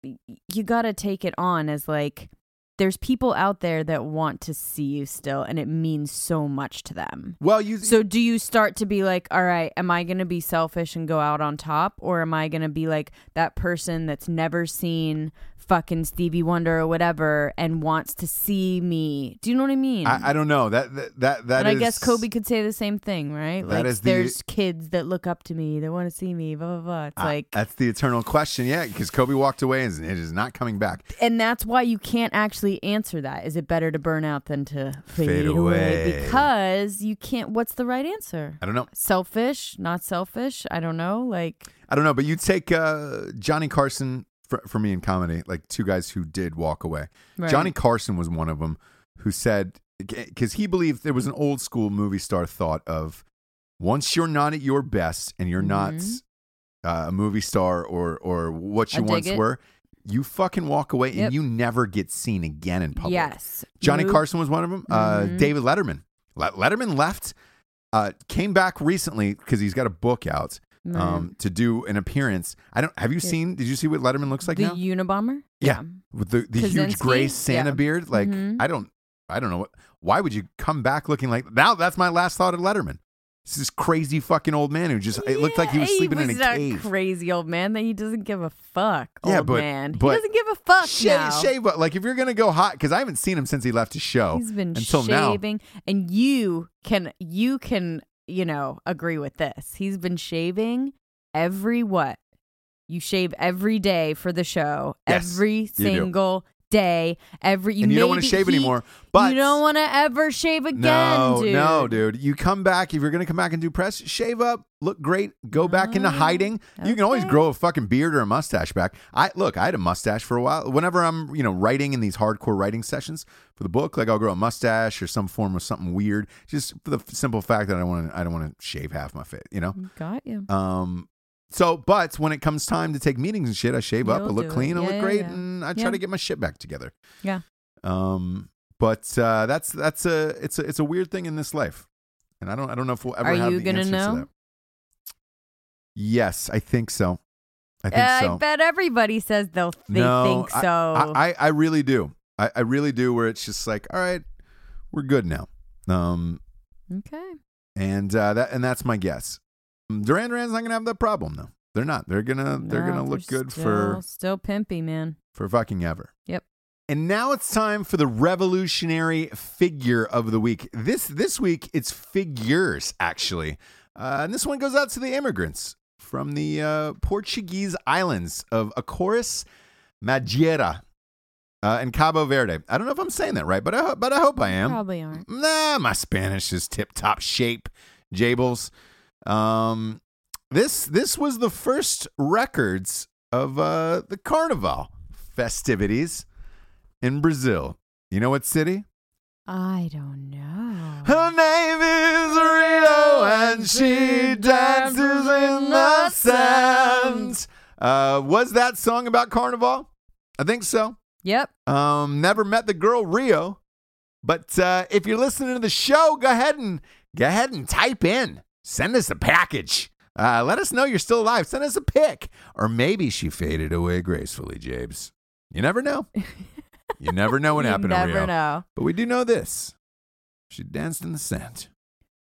You got to take it on as like there's people out there that want to see you still, and it means so much to them. Well, you So do you start to be like, all right, am I going to be selfish and go out on top or am I going to be like that person that's never seen fucking Stevie Wonder or whatever and wants to see me? Do you know what I mean? I, I don't know that that that, that and I guess Kobe could say the same thing, right? That like is the- there's kids that look up to me, they want to see me, blah blah blah. It's Ah, like that's the eternal question, yeah, because Kobe walked away and it is not coming back. and that's why you can't actually answer that. Is it better to burn out than to fade, Fade away. Because you can't what's the right answer? I don't know. selfish, not selfish. I don't know. Like, I don't know, but you take uh, Johnny Carson for, for me in comedy, like two guys who did walk away. right. Johnny Carson was one of them who said, because he believed there was an old school movie star thought of once you're not at your best and you're not Mhm. uh, a movie star or or what you once were, you fucking walk away Yep. and you never get seen again in public. yes, Johnny Move- Carson was one of them. Uh, Mhm. David Letterman. Le- Letterman left, uh, came back recently because he's got a book out Right. um, to do an appearance. I don't. Have you Yeah. seen? Did you see what Letterman looks like the now? Unabomber. Yeah. With the, the huge gray Santa Yeah. beard. Like Mhm. I don't. I don't know what. Why would you come back looking like now? That's my last thought of Letterman. It's this crazy fucking old man who just it looked like he was Yeah, sleeping in a that cave. Crazy old man that he doesn't give a fuck. Yeah, old but- man. but- he doesn't give a fuck Shave, now. shave, but like if you're gonna go hot, because I haven't seen him since he left his show He's been until now. shaving, and you can you can you know agree with this. He's been shaving every what? You shave every day for the show. Yes, every single day. Every you and you don't want to shave he- anymore. But you don't want to ever shave again, no, dude. no, dude. You come back if you're gonna come back and do press, shave up, look great, go back into Oh, hiding. You can always grow a fucking beard or a mustache back. I look, I had a mustache for a while. Whenever I'm, you know, writing in these hardcore writing sessions for the book, like I'll grow a mustache or some form of something weird, just for the simple fact that I want to, I don't want to shave half my face, you know. Got you. Um. So, but when it comes time to take meetings and shit, I shave up, I You'll look it. clean, I Yeah, look great, yeah. and I try Yeah. to get my shit back together. Yeah. Um, but uh, that's that's a it's a it's a weird thing in this life, and I don't I don't know if we'll ever Are have you the gonna to know? that. Yes, I think so. I think Uh, so. I bet everybody says they'll they no, think so. I, I I really do. I, I really do. Where it's just like, all right, we're good now. Um, Okay. and uh, that and that's my guess. Duran Duran's not gonna have that problem though. They're not. They're gonna they're gonna look good still, for still pimpy, man. for fucking ever. Yep. And now it's time for the revolutionary figure of the week. This this week it's figures actually, uh, and this one goes out to the immigrants from the uh, Portuguese islands of Açores, Madeira, uh, and Cabo Verde. I don't know if I'm saying that right, but I but I hope I am. Probably aren't. Nah, my Spanish is tip top shape, Jables. Um, this this was the first records of uh, the Carnival festivities in Brazil. You know what city? I don't know. Her name is Rio, and she dances in the sand. Uh, was that song about Carnival? I think so. Yep. Um, never met the girl Rio, but uh, if you're listening to the show, go ahead and go ahead and type in. Send us a package. Uh, let us know you're still alive. Send us a pic, or maybe she faded away gracefully, Jabes. You never know. You never know what <laughs> happened never to Rio. know. But we do know this: she danced in the sand.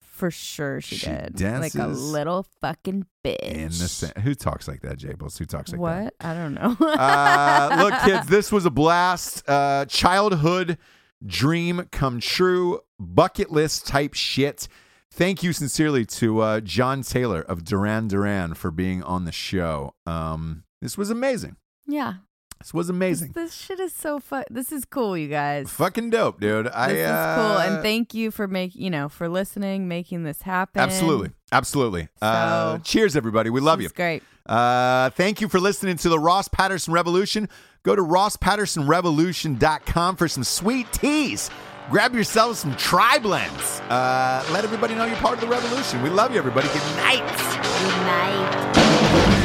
For sure she, She did. Like a little fucking bitch. In the sand. Who talks like that, Jables? Who talks like that? what? I don't know. uh, look, kids, <laughs> this was a blast. Uh, childhood dream come true, bucket list type shit. Thank you sincerely to uh, John Taylor of Duran Duran for being on the show. Um, this was amazing. yeah. This was amazing. this shit is so fun. This is cool, you guys. Fucking dope, dude. I, this is uh, cool, and thank you for making you know for listening, making this happen. Absolutely. Absolutely. uh, cheers, everybody. We love you. great. Uh, thank you for listening to the Ross Patterson Revolution. Go to rosspattersonrevolution.com for some sweet teas. Grab yourselves some tri blends. Uh, let everybody know you're part of the revolution. We love you, everybody. Good night. Good night.